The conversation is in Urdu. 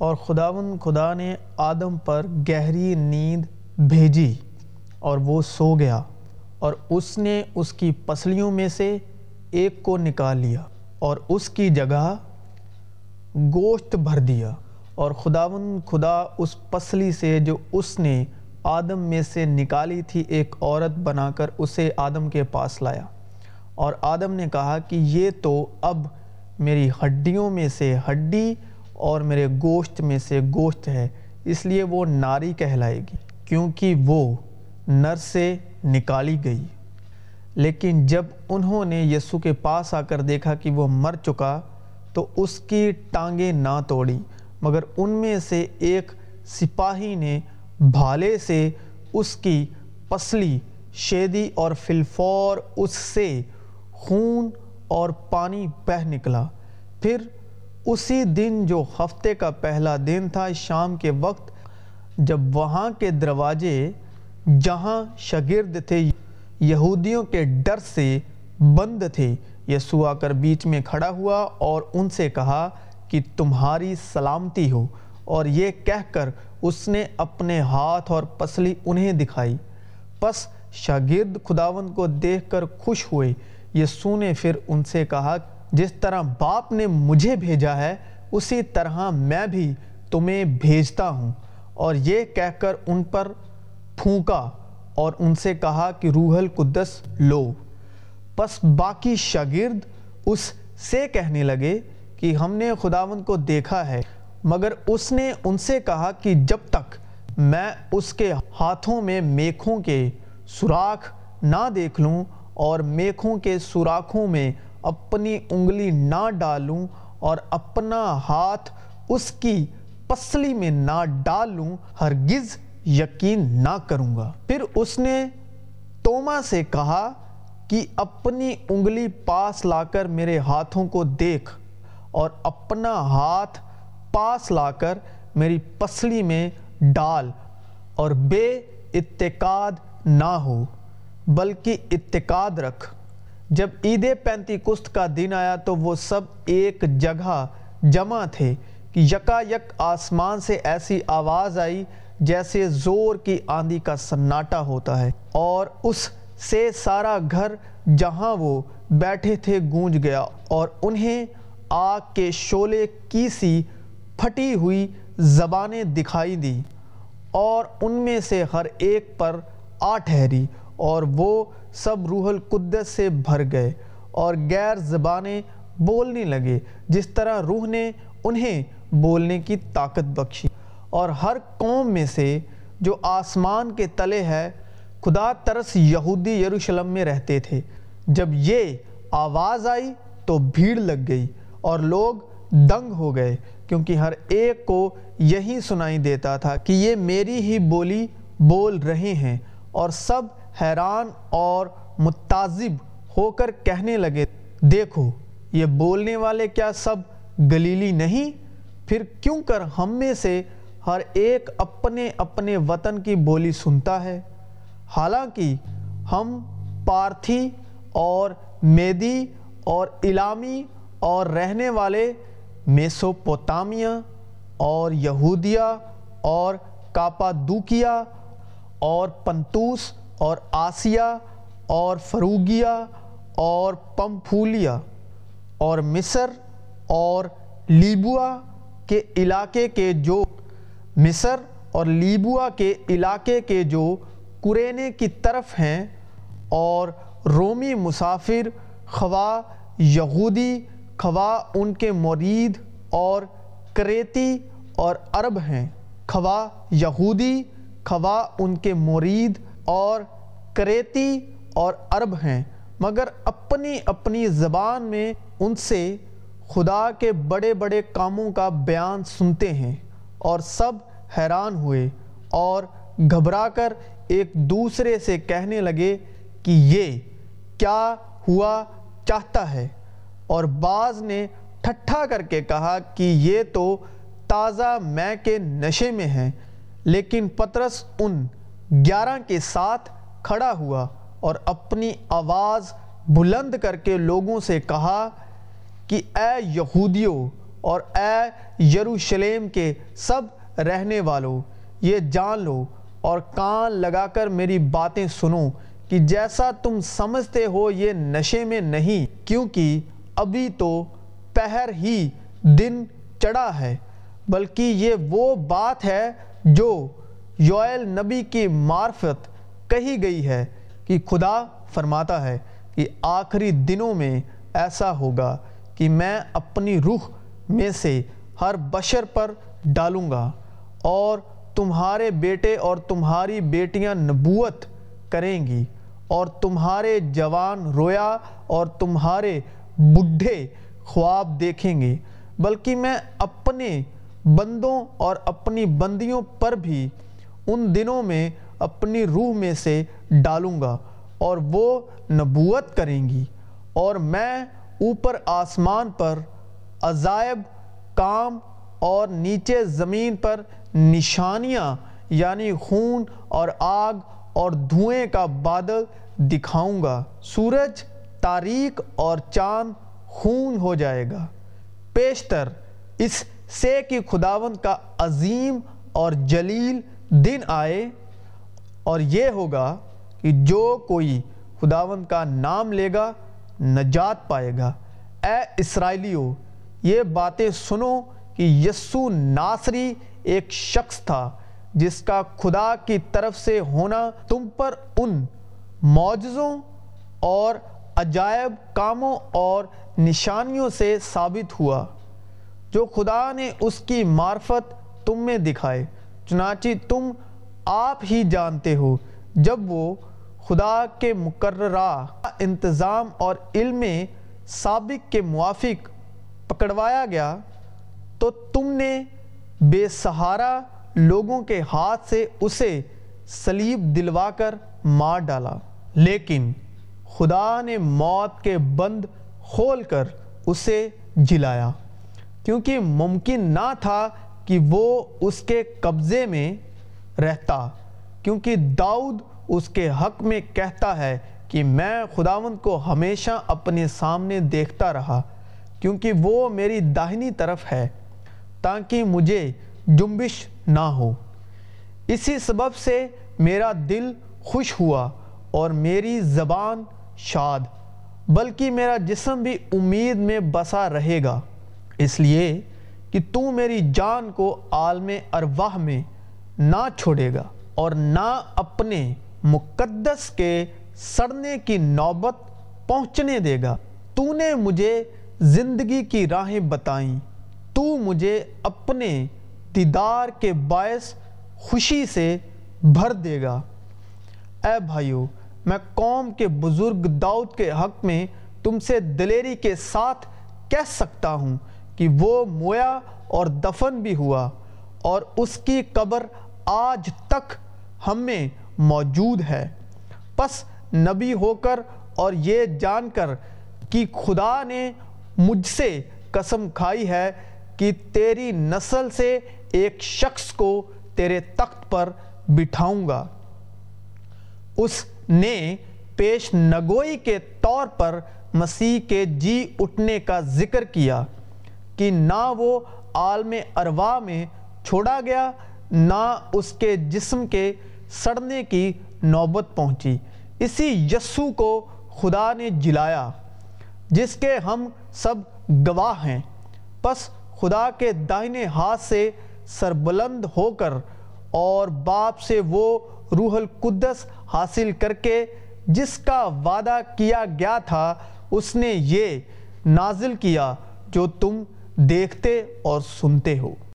اور خداون خدا نے آدم پر گہری نیند بھیجی اور وہ سو گیا اور اس نے اس کی پسلیوں میں سے ایک کو نکال لیا اور اس کی جگہ گوشت بھر دیا اور خداون خدا اس پسلی سے جو اس نے آدم میں سے نکالی تھی ایک عورت بنا کر اسے آدم کے پاس لایا اور آدم نے کہا کہ یہ تو اب میری ہڈیوں میں سے ہڈی اور میرے گوشت میں سے گوشت ہے، اس لیے وہ ناری کہلائے گی، کیونکہ وہ نر سے نکالی گئی۔ لیکن جب انہوں نے یسو کے پاس آ کر دیکھا کہ وہ مر چکا، تو اس کی ٹانگیں نہ توڑی مگر ان میں سے ایک سپاہی نے بھالے سے اس کی پسلی، شیدی اور فلفور، اس سے خون اور پانی بہ نکلا۔ پھر اسی دن جو ہفتے کا پہلا دن تھا، شام کے وقت جب وہاں کے دروازے جہاں شگرد تھے، یہودیوں کے ڈر سے بند تھے۔ یسوع آ کر بیچ میں کھڑا ہوا اور ان سے کہا کہ تمہاری سلامتی ہو۔ اور یہ کہہ کر اس نے اپنے ہاتھ اور پسلی انہیں دکھائی۔ پس شاگرد خداون کو دیکھ کر خوش ہوئے۔ یسوع نے پھر ان سے کہا جس طرح باپ نے مجھے بھیجا ہے، اسی طرح میں بھی تمہیں بھیجتا ہوں۔ اور یہ کہہ کر ان پر پھونکا اور ان سے کہا کہ، روح القدس، لو۔ پس باقی شاگرد اس سے کہنے لگے کہ، ہم نے خداون کو دیکھا ہے، مگر اس نے ان سے کہا کہ، جب تک میں اس کے ہاتھوں میں میکھوں کے سوراخ نہ دیکھ لوں اور میکھوں کے سوراخوں میں اپنی انگلی نہ ڈالوں اور اپنا ہاتھ اس کی پسلی میں نہ ڈال لوں ہرگز یقین نہ کروں گا۔ پھر اس نے توما سے کہا کہ اپنی انگلی پاس لا کر میرے ہاتھوں کو دیکھ اور اپنا ہاتھ پاس لا کر میری پسلی میں ڈال اور بے اتقاد نہ ہو، بلکہ اتقاد رکھ۔ جب عید پینتی کست کا دن آیا تو وہ سب ایک جگہ جمع تھے کہ یکا یک آسمان سے ایسی آواز آئی جیسے زور کی آندھی کا سناٹا ہوتا ہے اور اس سے سارا گھر جہاں وہ بیٹھے تھے گونج گیا اور انہیں آگ کے شولے کی سی پھٹی ہوئی زبانیں دکھائی دی اور ان میں سے ہر ایک پر آ ٹھہری اور وہ سب روح القدس سے بھر گئے اور غیر زبانیں بولنے لگے۔ جس طرح روح نے انہیں بولنے کی طاقت بخشی۔ اور ہر قوم میں سے جو آسمان کے تلے ہے، خدا ترس یہودی یروشلم میں رہتے تھے۔ جب یہ آواز آئی تو بھیڑ لگ گئی اور لوگ دنگ ہو گئے، کیونکہ ہر ایک کو یہی سنائی دیتا تھا کہ یہ میری ہی بولی بول رہے ہیں اور سب حیران اور متعذب ہو کر کہنے لگے، دیکھو، یہ بولنے والے کیا سب گلیلی نہیں؟ پھر کیوں کر ہم میں سے ہر ایک اپنے اپنے وطن کی بولی سنتا ہے؟ حالانکہ ہم پارتھی اور میدی اور علامی اور رہنے والے میسوپوتامیہ اور یہودیہ اور کاپادوکیہ اور پنتوس اور آسیہ اور فروگیہ اور پمپھولیا اور مصر اور لیبوا کے علاقے کے جو مصر اور لیبوا کے علاقے کے جو قرینے کی طرف ہیں اور رومی مسافر خواہ یہودی، خواہ ان کے مرید اور کریتی اور عرب ہیں، خواہ یہودی، خواہ ان کے مرید اور کریتی اور عرب ہیں، مگر اپنی اپنی زبان میں ان سے خدا کے بڑے بڑے کاموں کا بیان سنتے ہیں اور سب حیران ہوئے اور گھبرا کر ایک دوسرے سے کہنے لگے کہ یہ کیا ہوا چاہتا ہے؟ اور بعض نے ٹھٹھا کر کے کہا کہ یہ تو تازہ میں کے نشے میں ہیں، لیکن پترس ان گیارہ کے ساتھ کھڑا ہوا اور اپنی آواز بلند کر کے لوگوں سے کہا کہ اے یہودیوں اور اے یروشلم کے سب رہنے والوں، یہ جان لو اور کان لگا کر میری باتیں سنو کہ جیسا تم سمجھتے ہو یہ نشے میں نہیں، کیونکہ ابھی تو پہر ہی دن چڑھا ہے، بلکہ یہ وہ بات ہے جو یوئل نبی کی معرفت کہی گئی ہے کہ خدا فرماتا ہے کہ آخری دنوں میں ایسا ہوگا کہ میں اپنی روح میں سے ہر بشر پر ڈالوں گا اور تمہارے بیٹے اور تمہاری بیٹیاں نبوت کریں گی اور تمہارے جوان رویا اور تمہارے بڈھے خواب دیکھیں گے، بلکہ میں اپنے بندوں اور اپنی بندیوں پر بھی ان دنوں میں اپنی روح میں سے ڈالوں گا اور وہ نبوت کریں گی اور میں اوپر آسمان پر عذائب، کام اور نیچے زمین پر نشانیاں یعنی خون اور آگ اور دھوئیں کا بادل دکھاؤں گا۔ سورج، تاریک اور چاند خون ہو جائے گا۔ پیشتر، اس سے کہ خداوند کا عظیم اور جلیل دن آئے اور یہ ہوگا کہ جو کوئی خداوند کا نام لے گا، نجات پائے گا۔ اے اسرائیلیو، یہ باتیں سنو کہ یسو ناصری ایک شخص تھا جس کا خدا کی طرف سے ہونا تم پر ان معجزوں اور عجائب کاموں اور نشانیوں سے ثابت ہوا، جو خدا نے اس کی معرفت تم میں دکھائے۔ چنانچہ تم آپ ہی جانتے ہو، جب وہ خدا کے مقررہ انتظام اور علم سابق کے موافق پکڑوایا گیا، تو تم نے بے سہارا لوگوں کے ہاتھ سے اسے سلیب دلوا کر مار ڈالا۔ لیکن خدا نے موت کے بند کھول کر اسے جلایا۔ کیونکہ ممکن نہ تھا کہ وہ اس کے قبضے میں رہتا، کیونکہ داؤد اس کے حق میں کہتا ہے کہ میں خداوند کو ہمیشہ اپنے سامنے دیکھتا رہا، کیونکہ وہ میری داہنی طرف ہے، تاکہ مجھے جنبش نہ ہو۔ اسی سبب سے میرا دل خوش ہوا اور میری زبان شاد، بلکہ میرا جسم بھی امید میں بسا رہے گا۔ اس لیے کہ تو میری جان کو عالم ارواح میں نہ چھوڑے گا اور نہ اپنے مقدس کے سڑنے کی نوبت پہنچنے دے گا۔ تو نے مجھے زندگی کی راہیں بتائیں۔ تو مجھے اپنے دیدار کے باعث خوشی سے بھر دے گا۔ اے بھائیو، میں قوم کے بزرگ داؤد کے حق میں تم سے دلیری کے ساتھ کہہ سکتا ہوں۔ کہ وہ مویا اور دفن بھی ہوا اور اس کی قبر آج تک ہم میں موجود ہے۔ پس نبی ہو کر اور یہ جان کر کہ خدا نے مجھ سے قسم کھائی ہے کہ تیری نسل سے ایک شخص کو تیرے تخت پر بٹھاؤں گا۔ اس نے پیش نگوئی کے طور پر مسیح کے جی اٹھنے کا ذکر کیا۔ کہ نہ وہ عالم ارواح میں چھوڑا گیا، نہ اس کے جسم کے سڑنے کی نوبت پہنچی۔ اسی یسو کو خدا نے جلایا، جس کے ہم سب گواہ ہیں۔ پس خدا کے دائنے ہاتھ سے سربلند ہو کر اور باپ سے وہ روح القدس حاصل کر کے جس کا وعدہ کیا گیا تھا، اس نے یہ نازل کیا جو تم دیکھتے اور سنتے ہو۔